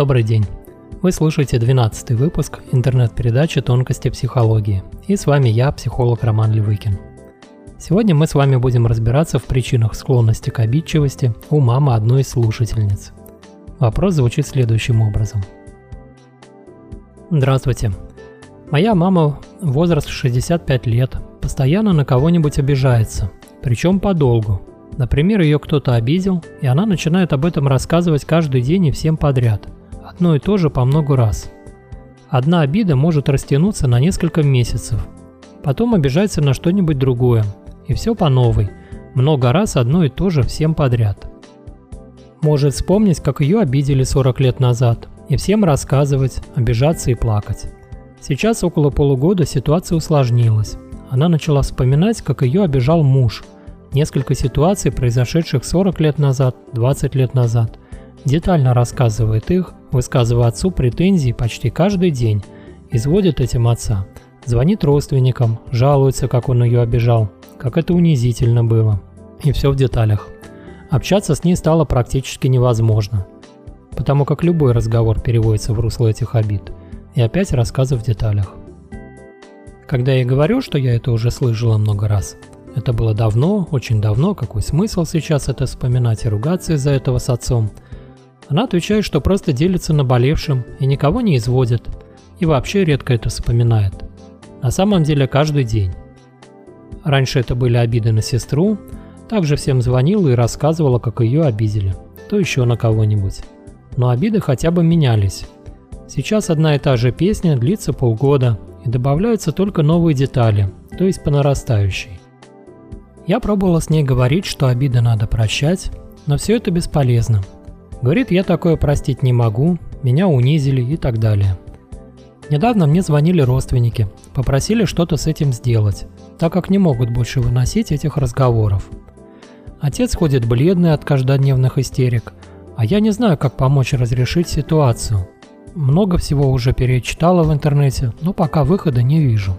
Добрый день. Вы слушаете 12 выпуск интернет-передачи «Тонкости психологии». И с вами я, психолог Роман Левыкин. Сегодня мы с вами будем разбираться в причинах склонности к обидчивости у мамы одной из слушательниц. Вопрос звучит следующим образом. Здравствуйте. Моя мама, возраст 65 лет, постоянно на кого-нибудь обижается, причем подолгу. Например, ее кто-то обидел, и она начинает об этом рассказывать каждый день и всем подряд. Одно и то же по много раз. Одна обида может растянуться на несколько месяцев. Потом обижается на что-нибудь другое. И все по новой. Много раз одно и то же всем подряд. Может вспомнить, как ее обидели 40 лет назад, и всем рассказывать, обижаться и плакать. Сейчас около полугода ситуация усложнилась. Она начала вспоминать, как ее обижал муж. Несколько ситуаций, произошедших 40 лет назад, 20 лет назад. Детально рассказывает их, высказывая отцу претензии почти каждый день. Изводит этим отца. Звонит родственникам, жалуется, как он ее обижал, как это унизительно было. И все в деталях. Общаться с ней стало практически невозможно, потому как любой разговор переводится в русло этих обид. И опять рассказы в деталях. Когда я говорю, что я это уже слышала много раз, это было давно, очень давно, какой смысл сейчас это вспоминать и ругаться из-за этого с отцом? Она отвечает, что просто делится наболевшим и никого не изводит, и вообще редко это вспоминает. На самом деле каждый день. Раньше это были обиды на сестру, также всем звонила и рассказывала, как ее обидели, то еще на кого-нибудь. Но обиды хотя бы менялись. Сейчас одна и та же песня длится полгода, и добавляются только новые детали, то есть по нарастающей. Я пробовала с ней говорить, что обиды надо прощать, но все это бесполезно. Говорит, я такое простить не могу, меня унизили и так далее. Недавно мне звонили родственники, попросили что-то с этим сделать, так как не могут больше выносить этих разговоров. Отец ходит бледный от каждодневных истерик, а я не знаю, как помочь разрешить ситуацию – много всего уже перечитала в интернете, но пока выхода не вижу.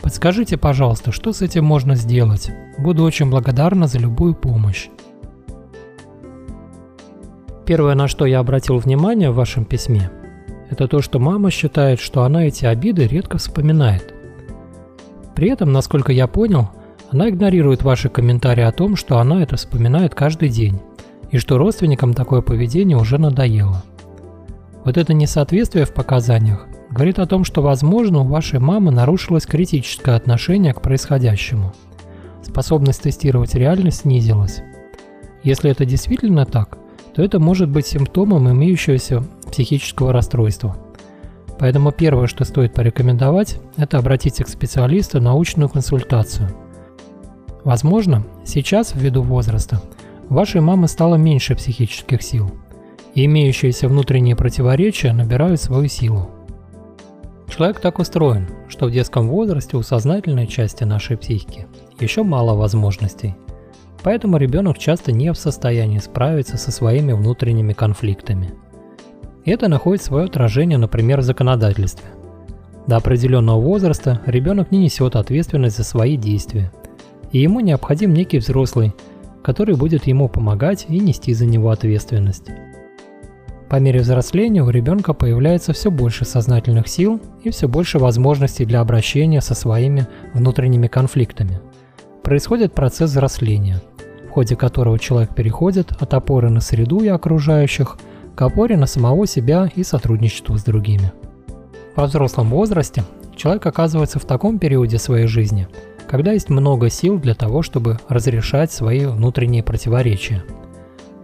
Подскажите, пожалуйста, что с этим можно сделать? Буду очень благодарна за любую помощь. Первое, на что я обратил внимание в вашем письме, это то, что мама считает, что она эти обиды редко вспоминает. При этом, насколько я понял, она игнорирует ваши комментарии о том, что она это вспоминает каждый день, и что родственникам такое поведение уже надоело. Вот это несоответствие в показаниях говорит о том, что, возможно, у вашей мамы нарушилось критическое отношение к происходящему. Способность тестировать реальность снизилась. Если это действительно так, то это может быть симптомом имеющегося психического расстройства. Поэтому первое, что стоит порекомендовать, это обратиться к специалисту на научную консультацию. Возможно, сейчас, ввиду возраста, вашей мамы стало меньше психических сил – и имеющиеся внутренние противоречия набирают свою силу. Человек так устроен, что в детском возрасте у сознательной части нашей психики еще мало возможностей, поэтому ребенок часто не в состоянии справиться со своими внутренними конфликтами. Это находит свое отражение, например, в законодательстве. До определенного возраста ребенок не несет ответственность за свои действия, и ему необходим некий взрослый, который будет ему помогать и нести за него ответственность. По мере взросления у ребенка появляется все больше сознательных сил и все больше возможностей для обращения со своими внутренними конфликтами. Происходит процесс взросления, в ходе которого человек переходит от опоры на среду и окружающих к опоре на самого себя и сотрудничеству с другими. Во взрослом возрасте человек оказывается в таком периоде своей жизни, когда есть много сил для того, чтобы разрешать свои внутренние противоречия –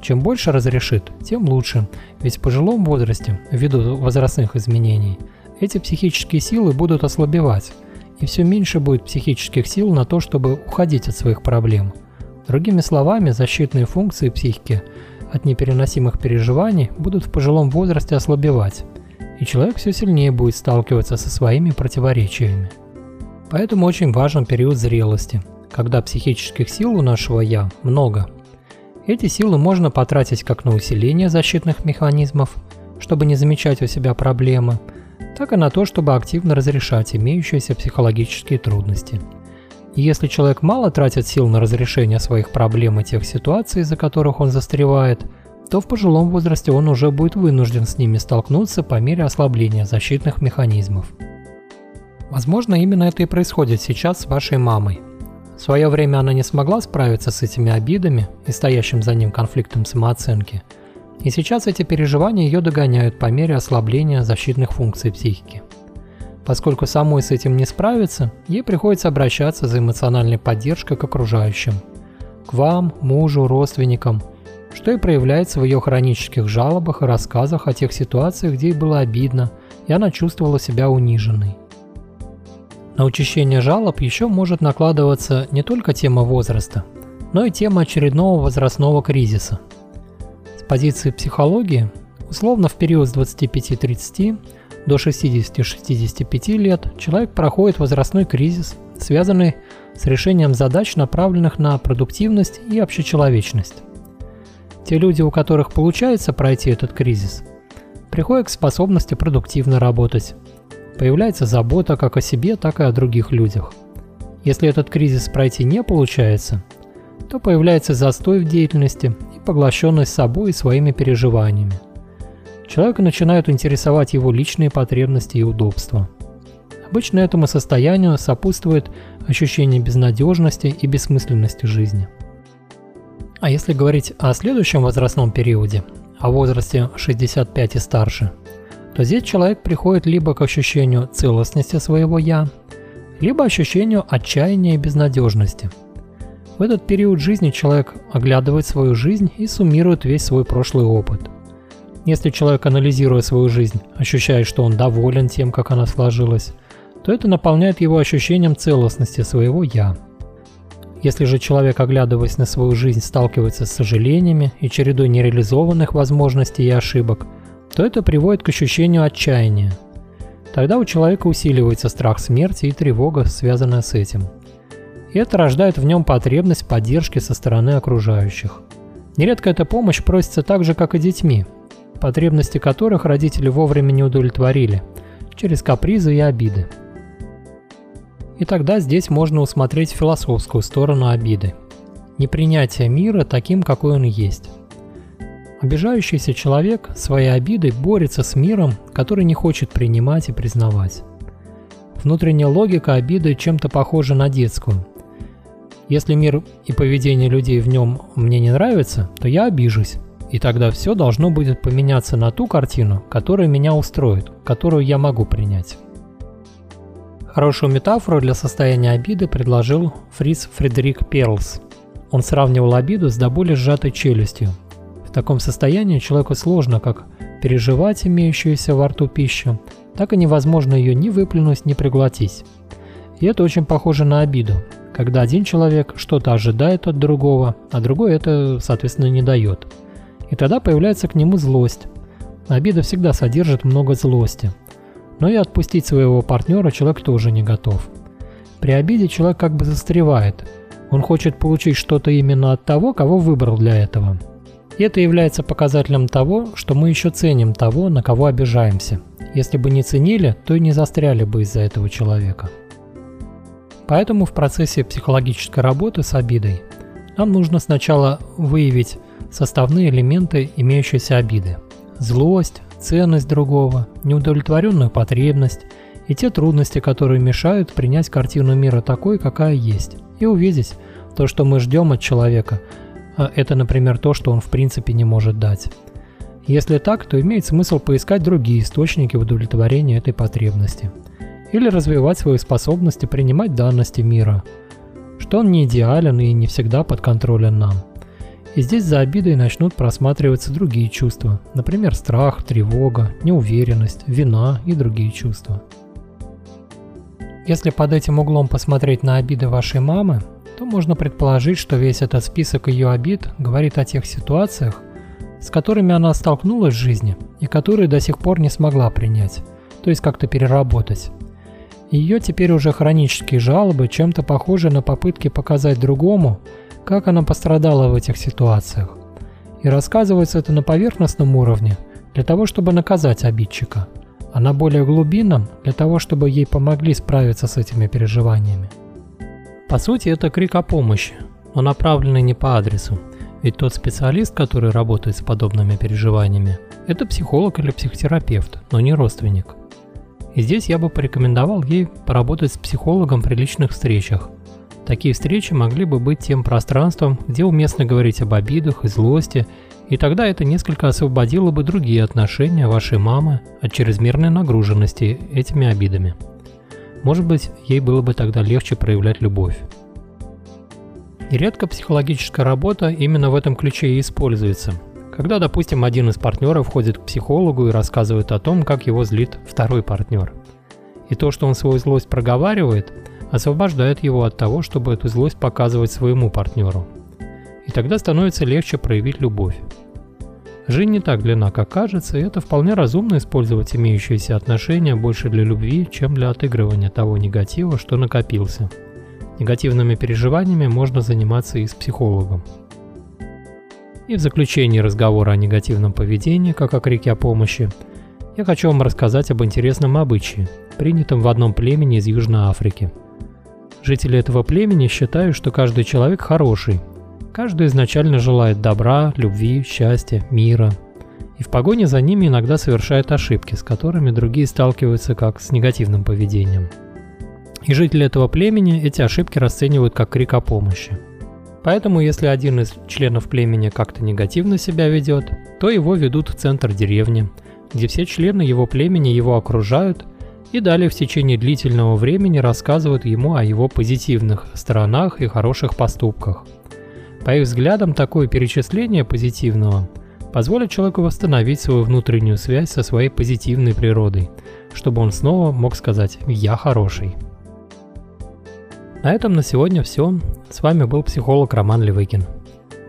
чем больше разрешит, тем лучше, ведь в пожилом возрасте, ввиду возрастных изменений, эти психические силы будут ослабевать, и все меньше будет психических сил на то, чтобы уходить от своих проблем. Другими словами, защитные функции психики от непереносимых переживаний будут в пожилом возрасте ослабевать, и человек все сильнее будет сталкиваться со своими противоречиями. Поэтому очень важен период зрелости, когда психических сил у нашего «я» много – эти силы можно потратить как на усиление защитных механизмов, чтобы не замечать у себя проблемы, так и на то, чтобы активно разрешать имеющиеся психологические трудности. Если человек мало тратит сил на разрешение своих проблем и тех ситуаций, из-за которых он застревает, то в пожилом возрасте он уже будет вынужден с ними столкнуться по мере ослабления защитных механизмов. Возможно, именно это и происходит сейчас с вашей мамой. В свое время она не смогла справиться с этими обидами и стоящим за ним конфликтом самооценки, и сейчас эти переживания ее догоняют по мере ослабления защитных функций психики. Поскольку самой с этим не справиться, ей приходится обращаться за эмоциональной поддержкой к окружающим. К вам, мужу, родственникам – что и проявляется в ее хронических жалобах и рассказах о тех ситуациях, где ей было обидно, и она чувствовала себя униженной. На учащение жалоб еще может накладываться не только тема возраста, но и тема очередного возрастного кризиса. Позиции психологии, условно в период с 25-30 до 60-65 лет человек проходит возрастной кризис, связанный с решением задач, направленных на продуктивность и общечеловечность. Те люди, у которых получается пройти этот кризис, приходят к способности продуктивно работать. Появляется забота как о себе, так и о других людях. Если этот кризис пройти не получается, то появляется застой в деятельности и поглощенность собой и своими переживаниями. Человека начинают интересовать его личные потребности и удобства. Обычно этому состоянию сопутствует ощущение безнадежности и бессмысленности жизни. А если говорить о следующем возрастном периоде, о возрасте 65 и старше, то здесь человек приходит либо к ощущению целостности своего «я», либо ощущению отчаяния и безнадежности. В этот период жизни человек оглядывает свою жизнь и суммирует весь свой прошлый опыт. Если человек, анализируя свою жизнь, ощущает, что он доволен тем, как она сложилась, то это наполняет его ощущением целостности своего «я». Если же человек, оглядываясь на свою жизнь, сталкивается с сожалениями и чередой нереализованных возможностей и ошибок, то это приводит к ощущению отчаяния. Тогда у человека усиливается страх смерти и тревога, связанная с этим. И это рождает в нем потребность поддержки со стороны окружающих. Нередко эта помощь просится так же, как и детьми, потребности которых родители вовремя не удовлетворили, через капризы и обиды. И тогда здесь можно усмотреть философскую сторону обиды. Непринятие мира таким, какой он есть. Обижающийся человек своей обидой борется с миром, который не хочет принимать и признавать. Внутренняя логика обиды чем-то похожа на детскую. Если мир и поведение людей в нем мне не нравится, то я обижусь, и тогда все должно будет поменяться на ту картину, которая меня устроит, которую я могу принять. Хорошую метафору для состояния обиды предложил Фриц Фредерик Перлс. Он сравнивал обиду с до боли сжатой челюстью. В таком состоянии человеку сложно как переживать имеющуюся во рту пищу, так и невозможно ее ни выплюнуть, ни проглотить. И это очень похоже на обиду, когда один человек что-то ожидает от другого, а другой это, соответственно, не дает. И тогда появляется к нему злость. Обида всегда содержит много злости – но и отпустить своего партнера человек тоже не готов. При обиде человек как бы застревает. Он хочет получить что-то именно от того, кого выбрал для этого. И это является показателем того, что мы еще ценим того, на кого обижаемся. Если бы не ценили, то и не застряли бы из-за этого человека. Поэтому в процессе психологической работы с обидой нам нужно сначала выявить составные элементы имеющейся обиды. Злость, ценность другого, неудовлетворенную потребность и те трудности, которые мешают принять картину мира такой, какая есть, и увидеть то, что мы ждем от человека, а это, например, то, что он в принципе не может дать. Если так, то имеет смысл поискать другие источники удовлетворения этой потребности. Или развивать свои способности принимать данности мира, что он не идеален и не всегда подконтролен нам. И здесь за обидой начнут просматриваться другие чувства, например, страх, тревога, неуверенность, вина и другие чувства. Если под этим углом посмотреть на обиды вашей мамы, то можно предположить, что весь этот список ее обид говорит о тех ситуациях, с которыми она столкнулась в жизни и которые до сих пор не смогла принять, то есть как-то переработать. Ее теперь уже хронические жалобы чем-то похожи на попытки показать другому, как она пострадала в этих ситуациях. И рассказывается это на поверхностном уровне для того, чтобы наказать обидчика, а на более глубинном для того, чтобы ей помогли справиться с этими переживаниями. По сути, это крик о помощи, но направленный не по адресу. Ведь тот специалист, который работает с подобными переживаниями, это психолог или психотерапевт, но не родственник. И здесь я бы порекомендовал ей поработать с психологом при личных встречах. Такие встречи могли бы быть тем пространством, где уместно говорить об обидах и злости, и тогда это несколько освободило бы другие отношения вашей мамы от чрезмерной нагруженности этими обидами. Может быть, ей было бы тогда легче проявлять любовь. Нередко психологическая работа именно в этом ключе и используется. Когда, допустим, один из партнеров ходит к психологу и рассказывает о том, как его злит второй партнер. И то, что он свою злость проговаривает, освобождает его от того, чтобы эту злость показывать своему партнеру. И тогда становится легче проявить любовь. Жизнь не так длинна, как кажется, и это вполне разумно использовать имеющиеся отношения больше для любви, чем для отыгрывания того негатива, что накопился – Негативными переживаниями можно заниматься и с психологом. И в заключении разговора о негативном поведении, как о крике о помощи, я хочу вам рассказать об интересном обычае, принятом в одном племени из Южной Африки. Жители этого племени считают, что каждый человек хороший. Каждый изначально желает добра, любви, счастья, мира. И в погоне за ними иногда совершает ошибки, с которыми другие сталкиваются как с негативным поведением – и жители этого племени эти ошибки расценивают как крик о помощи. Поэтому, если один из членов племени как-то негативно себя ведет, то его ведут в центр деревни, где все члены его племени его окружают и далее в течение длительного времени рассказывают ему о его позитивных сторонах и хороших поступках. По их взглядам, такое перечисление позитивного позволит человеку восстановить свою внутреннюю связь со своей позитивной природой, чтобы он снова мог сказать «я хороший». На этом на сегодня все. С вами был психолог Роман Левыкин.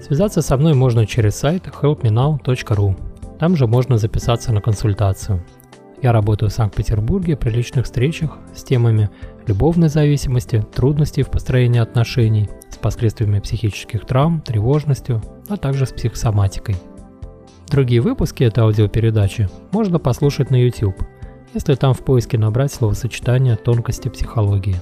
Связаться со мной можно через сайт helpmenow.ru. Там же можно записаться на консультацию. Я работаю в Санкт-Петербурге при личных встречах с темами любовной зависимости, трудностей в построении отношений, с последствиями психических травм, тревожностью, а также с психосоматикой. Другие выпуски этой аудиопередачи можно послушать на YouTube, если там в поиске набрать словосочетание «тонкости психологии».